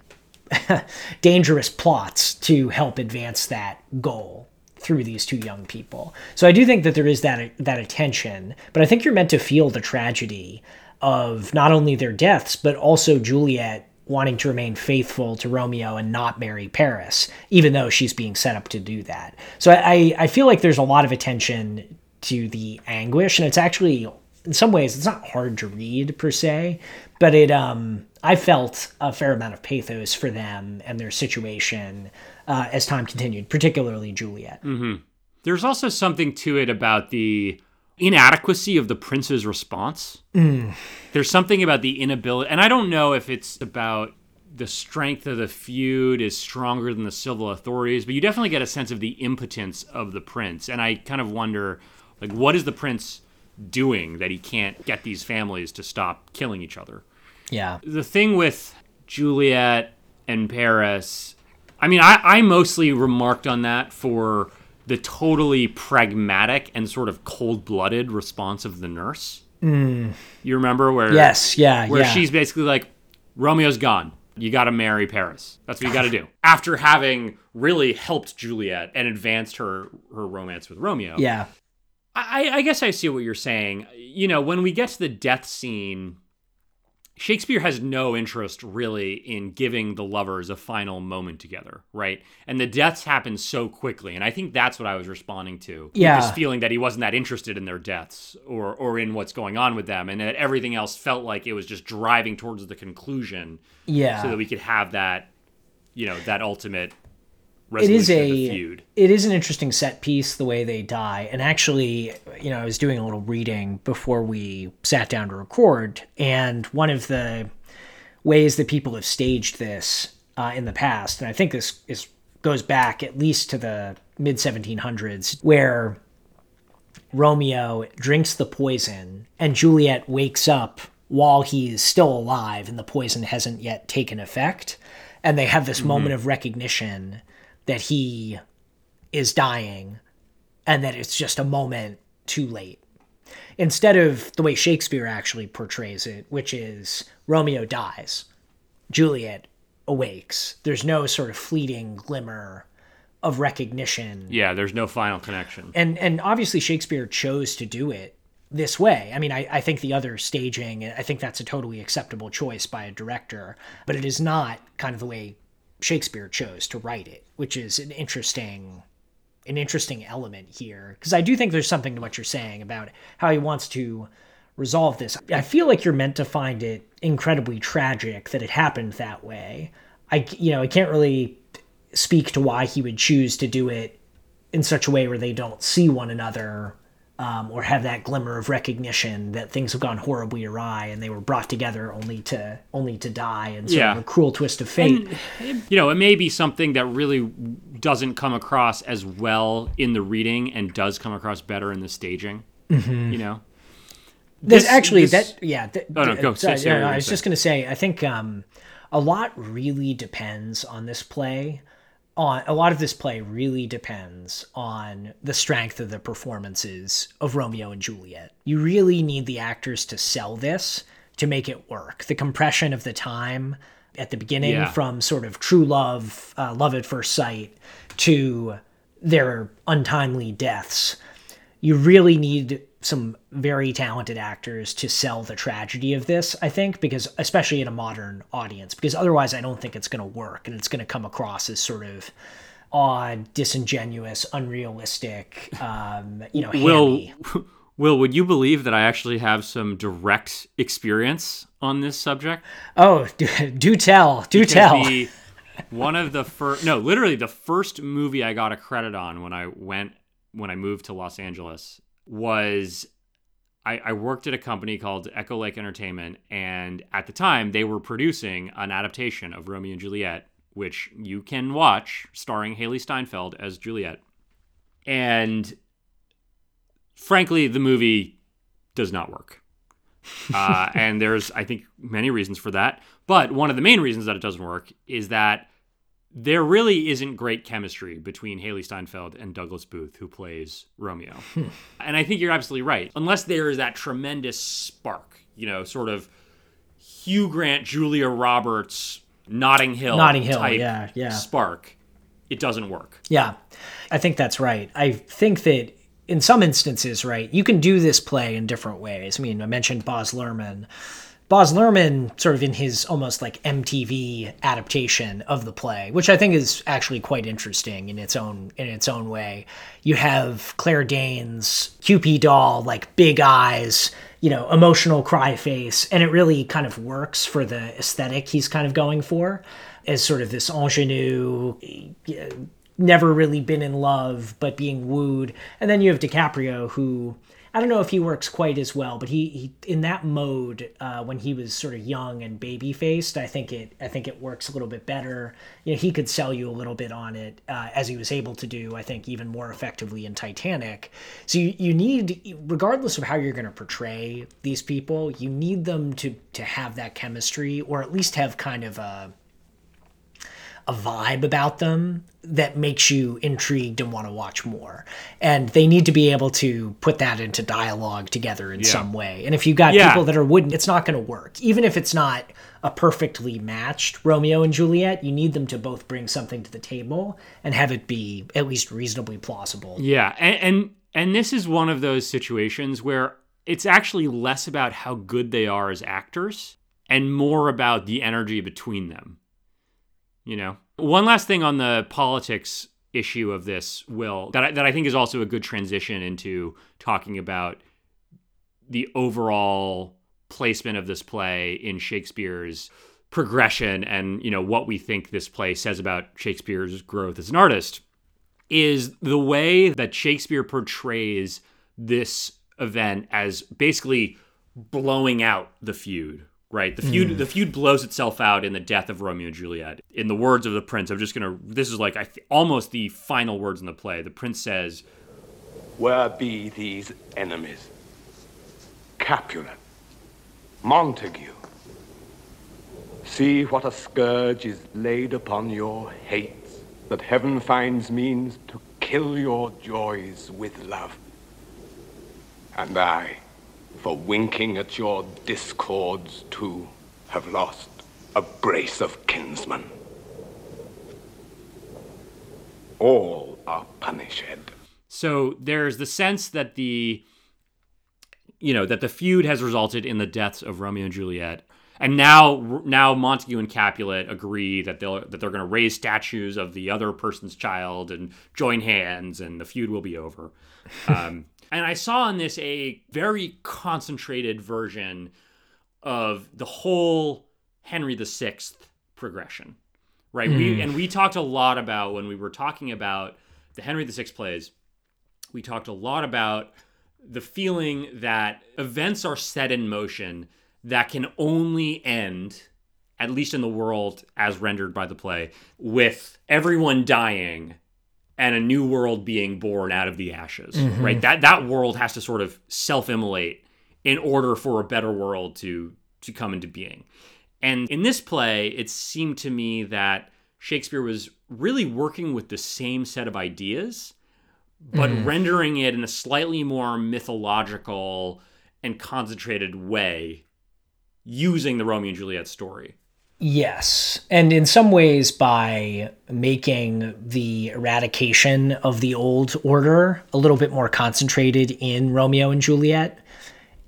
dangerous plots to help advance that goal through these two young people. So I do think that there is that that attention, but I think you're meant to feel the tragedy of not only their deaths but also Juliet wanting to remain faithful to Romeo and not marry Paris, even though she's being set up to do that. So I, I feel like there's a lot of attention to the anguish, and it's actually in some ways it's not hard to read per se, but it um I felt a fair amount of pathos for them and their situation uh, as time continued, particularly Juliet. hmm There's also something to it about the inadequacy of the prince's response. Mm. There's something about the inability, and I don't know if it's about the strength of the feud is stronger than the civil authorities, but you definitely get a sense of the impotence of the prince. And I kind of wonder, like, what is the prince doing that he can't get these families to stop killing each other? Yeah. The thing with Juliet and Paris, I mean, I, I mostly remarked on that for the totally pragmatic and sort of cold blooded response of the nurse. Mm. You remember where? Yes, yeah, Where yeah. she's basically like, Romeo's gone. You got to marry Paris. That's what you got to do. After having really helped Juliet and advanced her her romance with Romeo. Yeah. I, I guess I see what you're saying. You know, when we get to the death scene, Shakespeare has no interest really in giving the lovers a final moment together, right? And the deaths happen so quickly, and I think that's what I was responding to. Yeah. this feeling that he wasn't that interested in their deaths or or in what's going on with them, and that everything else felt like it was just driving towards the conclusion. Yeah. so that we could have that, you know, that ultimate it is a it is an interesting set piece the way they die. And actually you know i was doing a little reading before we sat down to record and one of the ways that people have staged this uh, in the past and i think this is goes back at least to the mid 1700s where romeo drinks the poison and juliet wakes up while he is still alive and the poison hasn't yet taken effect. And they have this moment of recognition that he is dying and that it's just a moment too late. Instead of the way Shakespeare actually portrays it, which is Romeo dies, Juliet awakes. There's no sort of fleeting glimmer of recognition. Yeah, there's no final connection. And and obviously Shakespeare chose to do it this way. I mean, I, I think the other staging, I think that's a totally acceptable choice by a director, but it is not kind of the way Shakespeare chose to write it, which is an interesting an interesting element here because I do think there's something to what you're saying about how he wants to resolve this. I feel like you're meant to find it incredibly tragic that it happened that way. I you know, I can't really speak to why he would choose to do it in such a way where they don't see one another um, or have that glimmer of recognition that things have gone horribly awry and they were brought together only to only to die and sort Yeah. of a cruel twist of fate. And, you know, it may be something that really doesn't come across as well in the reading and does come across better in the staging. Mhm. You know, There's This- actually this- that yeah. Th- Oh, no, go. sorry, say no, no, I was just gonna say I think um, a lot really depends on this play. On a lot of this play really depends on the strength of the performances of Romeo and Juliet. You really need the actors to sell this to make it work. The compression of the time at the beginning Yeah. from sort of true love, uh, love at first sight, to their untimely deaths you really need some very talented actors to sell the tragedy of this, I think, because especially in a modern audience, because otherwise I don't think it's going to work and it's going to come across as sort of odd, disingenuous, unrealistic, um, you know, Will, hammy. Will, would you believe that I actually have some direct experience on this subject? Oh, do, do tell, do Because tell. the- one of the first, no, literally the first movie I got a credit on when I went when I moved to Los Angeles was I, I worked at a company called Echo Lake Entertainment, and at the time they were producing an adaptation of Romeo and Juliet, which you can watch, starring Hailee Steinfeld as Juliet. And frankly, the movie does not work. uh, and there's, I think, many reasons for that. But one of the main reasons that it doesn't work is that there really isn't great chemistry between Hailee Steinfeld and Douglas Booth, who plays Romeo. Hmm. and I think you're absolutely right. Unless there is that tremendous spark, you know, sort of Hugh Grant, Julia Roberts, Notting Hill, Notting Hill, type yeah, yeah. spark, it doesn't work. Yeah, I think that's right. I think that in some instances, right, you can do this play in different ways. I mean, I mentioned Baz Luhrmann. Baz Luhrmann, sort of in his almost like MTV adaptation of the play, which I think is actually quite interesting in its own in its own way. You have Claire Danes, Cupid doll, like big eyes, you know, emotional cry face, and it really kind of works for the aesthetic he's kind of going for as sort of this ingenue, eh, never really been in love, but being wooed. And then you have DiCaprio, who I don't know if he works quite as well, but he, he in that mode uh, when he was sort of young and baby faced, I think it I think it works a little bit better. You know, he could sell you a little bit on it uh, as he was able to do. I think even more effectively in Titanic. So you, you need, regardless of how you're going to portray these people, you need them to to have that chemistry or at least have kind of a a vibe about them that makes you intrigued and want to watch more. And they need to be able to put that into dialogue together in Yeah. some way. And if you've got Yeah. people that are wooden, it's not going to work. Even if it's not a perfectly matched Romeo and Juliet, you need them to both bring something to the table and have it be at least reasonably plausible. Yeah, and, and and this is one of those situations where it's actually less about how good they are as actors and more about the energy between them. You know, one last thing on the politics issue of this, Will, that I, that I think is also a good transition into talking about the overall placement of this play in Shakespeare's progression and you know what we think this play says about Shakespeare's growth as an artist is the way that Shakespeare portrays this event as basically blowing out the feud, right? The feud Mm. the feud blows itself out in the death of Romeo and Juliet. In the words of the prince, I'm just going to this is like I th- almost the final words in the play. The prince says, Where be these enemies? Capulet, Montague. See what a scourge is laid upon your hates, that heaven finds means to kill your joys with love. And I, for winking at your discords too, have lost a brace of kinsmen. All are punished. So there's the sense that the you know that the feud has resulted in the deaths of Romeo and Juliet. And now now Montague and Capulet agree that they'll that they're going to raise statues of the other person's child and join hands and the feud will be over. Um, and I saw in this a very concentrated version of the whole Henry VI progression. Right? We Mm. and we talked a lot about when we were talking about the Henry VI plays we talked a lot about the feeling that events are set in motion that can only end, at least in the world as rendered by the play, with everyone dying and a new world being born out of the ashes. Mhm. Right? That that world has to sort of self-immolate in order for a better world to to come into being. And in this play, it seemed to me that Shakespeare was really working with the same set of ideas but Mhm. rendering it in a slightly more mythological and concentrated way using the Romeo and Juliet story. Yes. And in some ways, by making the eradication of the old order a little bit more concentrated in Romeo and Juliet,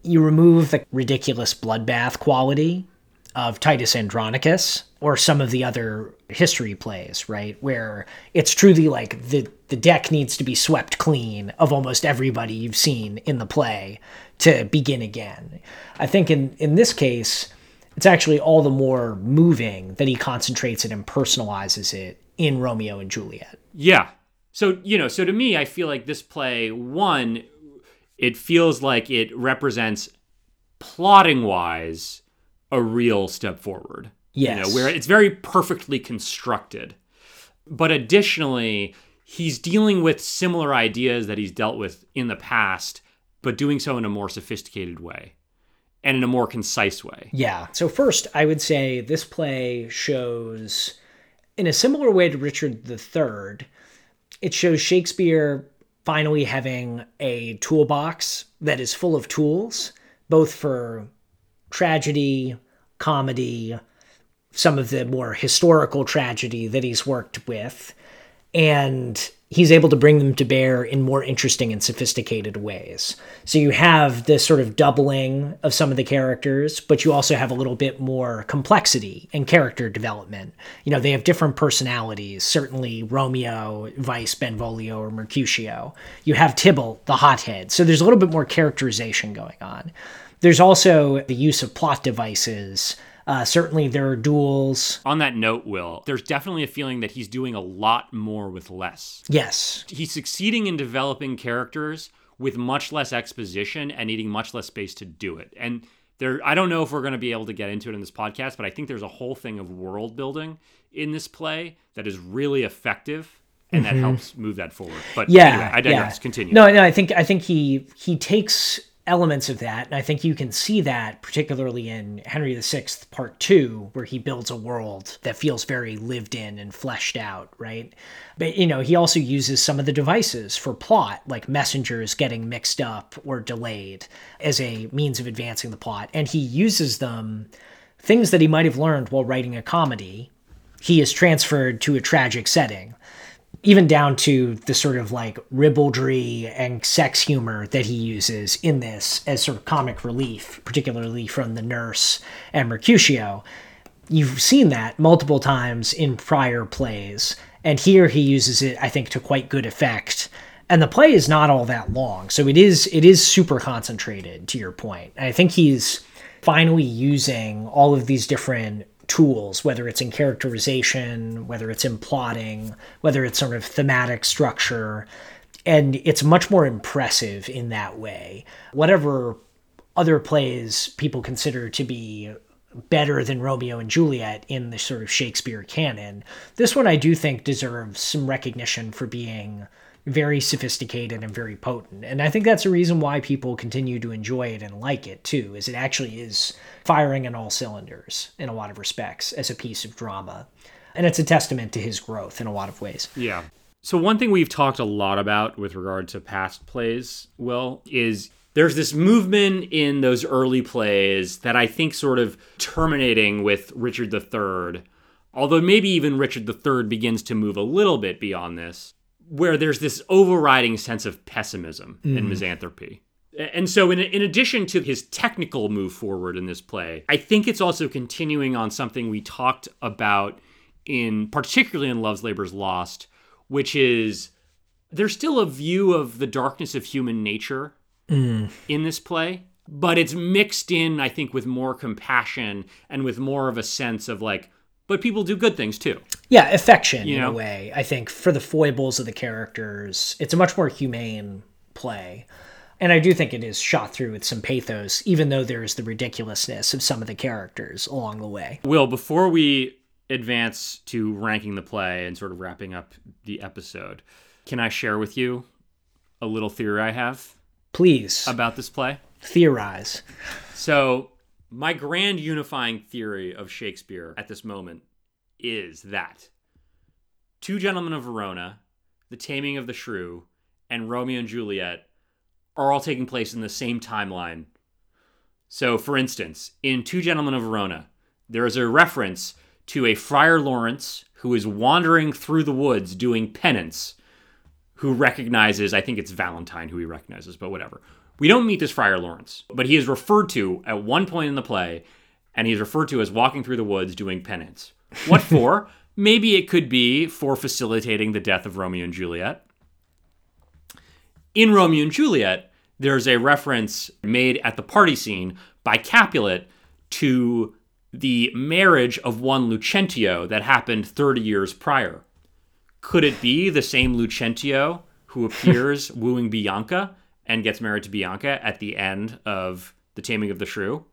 you remove the ridiculous bloodbath quality of Titus Andronicus or some of the other history plays, right? Where it's truly like the, the deck needs to be swept clean of almost everybody you've seen in the play to begin again. I think in, in this case, it's actually all the more moving that he concentrates it and personalizes it in Romeo and Juliet. Yeah. So, you know, so to me, I feel like this play, one, it feels like it represents plotting wise a real step forward. You Yes. know, where it's very perfectly constructed. But additionally, he's dealing with similar ideas that he's dealt with in the past, but doing so in a more sophisticated way and in a more concise way. Yeah. So first, I would say this play shows, in a similar way to Richard III, it shows Shakespeare finally having a toolbox that is full of tools, both for tragedy, comedy, some of the more historical tragedy that he's worked with, and he's able to bring them to bear in more interesting and sophisticated ways. So you have this sort of doubling of some of the characters, but you also have a little bit more complexity and character development. You know, they have different personalities. Certainly Romeo, Vice, Benvolio, or Mercutio. You have Tybalt, the hothead. So there's a little bit more characterization going on. There's also the use of plot devices. Uh, certainly, there are duels. On that note, Will, there's definitely a feeling that he's doing a lot more with less. Yes. He's succeeding in developing characters with much less exposition and needing much less space to do it. And there, I don't know if we're going to be able to get into it in this podcast, but I think there's a whole thing of world building in this play that is really effective and that Mhm. helps move that forward. But yeah, anyway, I digress. yeah. Continue. No, no, I think I think he he takes elements of that, and I think you can see that particularly in Henry VI Part Two, where he builds a world that feels very lived in and fleshed out, right? But you know, he also uses some of the devices for plot, like messengers getting mixed up or delayed, as a means of advancing the plot, and he uses them things that he might have learned while writing a comedy. He is transferred to a tragic setting even down to the sort of like ribaldry and sex humor that he uses in this as sort of comic relief, particularly from the nurse and Mercutio. You've seen that multiple times in prior plays, and here he uses it, I think, to quite good effect. And the play is not all that long, so it is it is super concentrated. To your point, I think he's finally using all of these different tools, whether it's in characterization, whether it's in plotting, whether it's sort of thematic structure, and it's much more impressive in that way. Whatever other plays people consider to be better than Romeo and Juliet in the sort of Shakespeare canon, this one I do think deserves some recognition for being very sophisticated and very potent. And I think that's a reason why people continue to enjoy it and like it too, is it actually is firing on all cylinders in a lot of respects as a piece of drama. And it's a testament to his growth in a lot of ways. Yeah. So one thing we've talked a lot about with regard to past plays, Will, is there's this movement in those early plays that I think sort of terminating with Richard III, although maybe even Richard III begins to move a little bit beyond this, where there's this overriding sense of pessimism and Mhm. misanthropy. And so, in, in addition to his technical move forward in this play, I think it's also continuing on something we talked about in particularly in Love's Labor's Lost, which is there's still a view of the darkness of human nature Mm. in this play, but it's mixed in, I think, with more compassion and with more of a sense of like, but people do good things too. Yeah, affection You in a way. I think for the foibles of the characters, it's a much more humane play. And I do think it is shot through with some pathos, even though there's the ridiculousness of some of the characters along the way. Will, before we advance to ranking the play and sort of wrapping up the episode, can I share with you a little theory I have? Please. About this play? Theorize. So, my grand unifying theory of Shakespeare at this moment is that Two Gentlemen of Verona, The Taming of the Shrew, and Romeo and Juliet are all taking place in the same timeline. So, for instance, in Two Gentlemen of Verona, there is a reference to a Friar Lawrence who is wandering through the woods doing penance, who recognizes, I think it's Valentine who he recognizes, but whatever. We don't meet this Friar Lawrence, but he is referred to at one point in the play, and he's referred to as walking through the woods doing penance. What for? Maybe it could be for facilitating the death of Romeo and Juliet. In Romeo and Juliet, there's a reference made at the party scene by Capulet to the marriage of one Lucentio that happened 30 years prior. Could it be the same Lucentio who appears wooing Bianca and gets married to Bianca at the end of The Taming of the Shrew?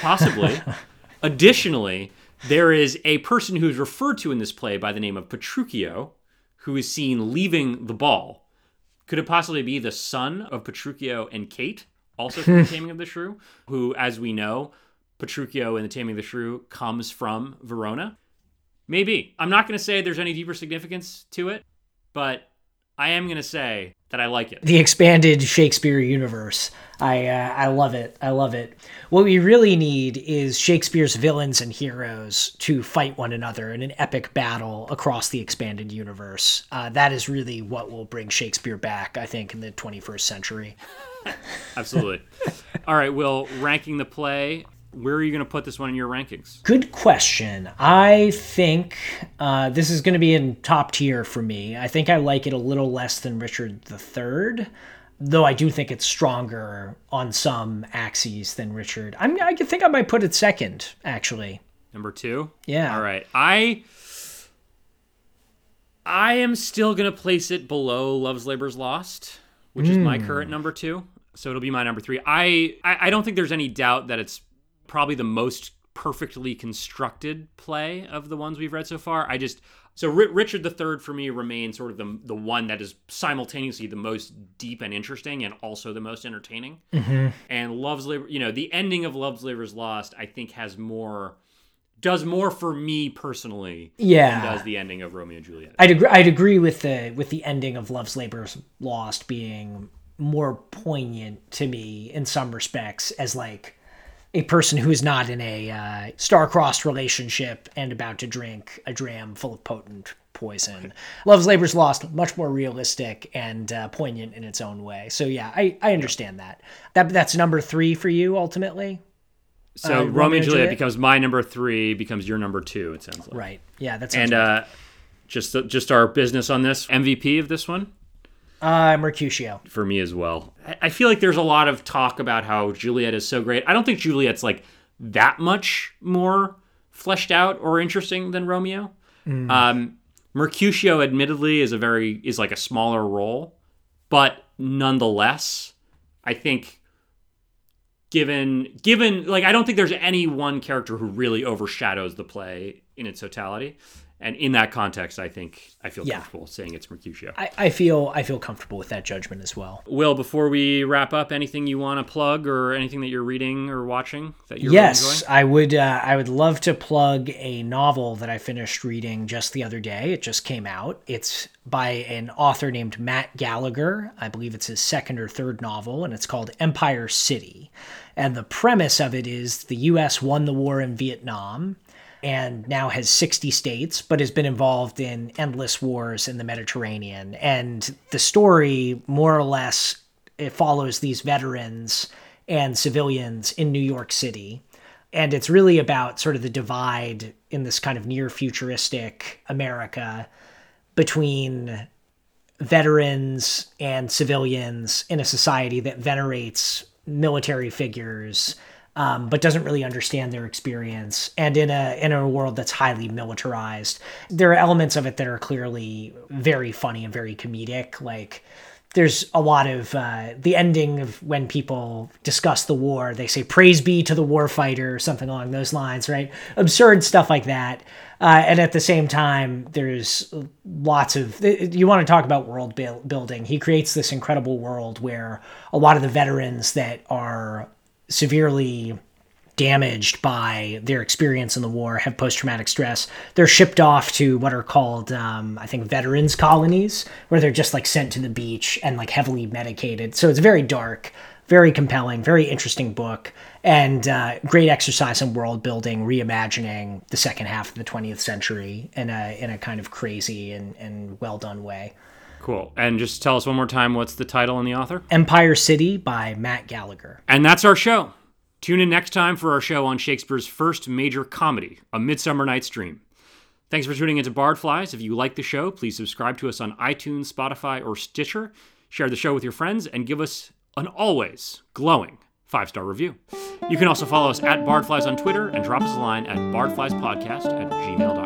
Possibly. Additionally, there is a person who's referred to in this play by the name of Petruchio who is seen leaving the ball. Could it possibly be the son of Petruchio and Kate, also from The Taming of the Shrew, who, as we know, Petruchio in The Taming of the Shrew comes from Verona? Maybe. I'm not going to say there's any deeper significance to it, but I am going to say that I like it. the expanded Shakespeare universe. I uh, I love it. I love it. What we really need is Shakespeare's villains and heroes to fight one another in an epic battle across the expanded universe. Uh, that is really what will bring Shakespeare back, I think, in the 21st century. Absolutely. All right, Will, ranking the play, where are you going to put this one in your rankings? Good question. I think uh, this is going to be in top tier for me. I think I like it a little less than Richard III, though I do think it's stronger on some axes than Richard. I'm, I think I might put it second, actually. Number two? Yeah. All right. I. I am still going to place it below Love's Labor's Lost, which is my Mm. current number two. So it'll be my number three. I, I, I don't think there's any doubt that it's probably the most perfectly constructed play of the ones we've read so far. I just so Ri- Richard III for me remains sort of the the one that is simultaneously the most deep and interesting and also the most entertaining. Mm-hmm. And Love's Labor, you know, the ending of Love's Labor's Lost, I think has more does more for me personally Yeah. than does the ending of Romeo and Juliet. I'd agree. I'd agree with the with the ending of Love's Labor's Lost being more poignant to me in some respects as like a person who is not in a uh, star-crossed relationship and about to drink a dram full of potent poison. Love's Labor's Lost much more realistic and uh, poignant in its own way. So yeah, I I understand that. That that's number three for you ultimately. So Uh, Romeo and Juliet becomes my number three, becomes your number two. It sounds like. Right. Yeah, that's And uh, just just our business on this MVP of this one uh, Mercutio. for me as well. I- feel like there's a lot of talk about how Juliet is so great. I don't think Juliet's like that much more fleshed out or interesting than Romeo. Mm. Um, Mercutio, admittedly, is a very is like a smaller role, but nonetheless, I think given given like I don't think there's any one character who really overshadows the play in its totality. And in that context, I think I feel Yeah. comfortable saying it's Mercutio. I, I feel I feel comfortable with that judgment as well. Will, before we wrap up, anything you want to plug or anything that you're reading or watching that you're yes, enjoying? I would. Uh, I would love to plug a novel that I finished reading just the other day. It just came out. It's by an author named Matt Gallagher. I believe it's his second or third novel, and it's called Empire City. And the premise of it is the U.S. won the war in Vietnam. And now has 60 states, but has been involved in endless wars in the Mediterranean. And the story, more or less, it follows these veterans and civilians in New York City. And it's really about sort of the divide in this kind of near futuristic America between veterans and civilians in a society that venerates military figures um, but doesn't really understand their experience. And in a in a world that's highly militarized there are elements of it that are clearly very funny and very comedic. Like there's a lot of uh, the ending of when people discuss the war they say praise be to the war fighter or something along those lines right? Absurd stuff like that. Uh, and at the same time there's lots of you want to talk about world buil- building. He creates this incredible world where a lot of the veterans that are severely damaged by their experience in the war, have post traumatic stress, they're shipped off to what are called, um, I think, veterans colonies, where they're just like sent to the beach and like heavily medicated. So it's very dark, very compelling, very interesting book, and uh, great exercise in world building, reimagining the second half of the 20th century in a in a kind of crazy and, and well done way. Cool. And just tell us one more time what's the title and the author? Empire City by Matt Gallagher. And that's our show. Tune in next time for our show on Shakespeare's first major comedy, A Midsummer Night's Dream. Thanks for tuning into Bardflies. If you like the show, please subscribe to us on iTunes, Spotify, or Stitcher. Share the show with your friends and give us an always glowing five star review. You can also follow us at Bardflies on Twitter and drop us a line at bardfliespodcast at gmail.com.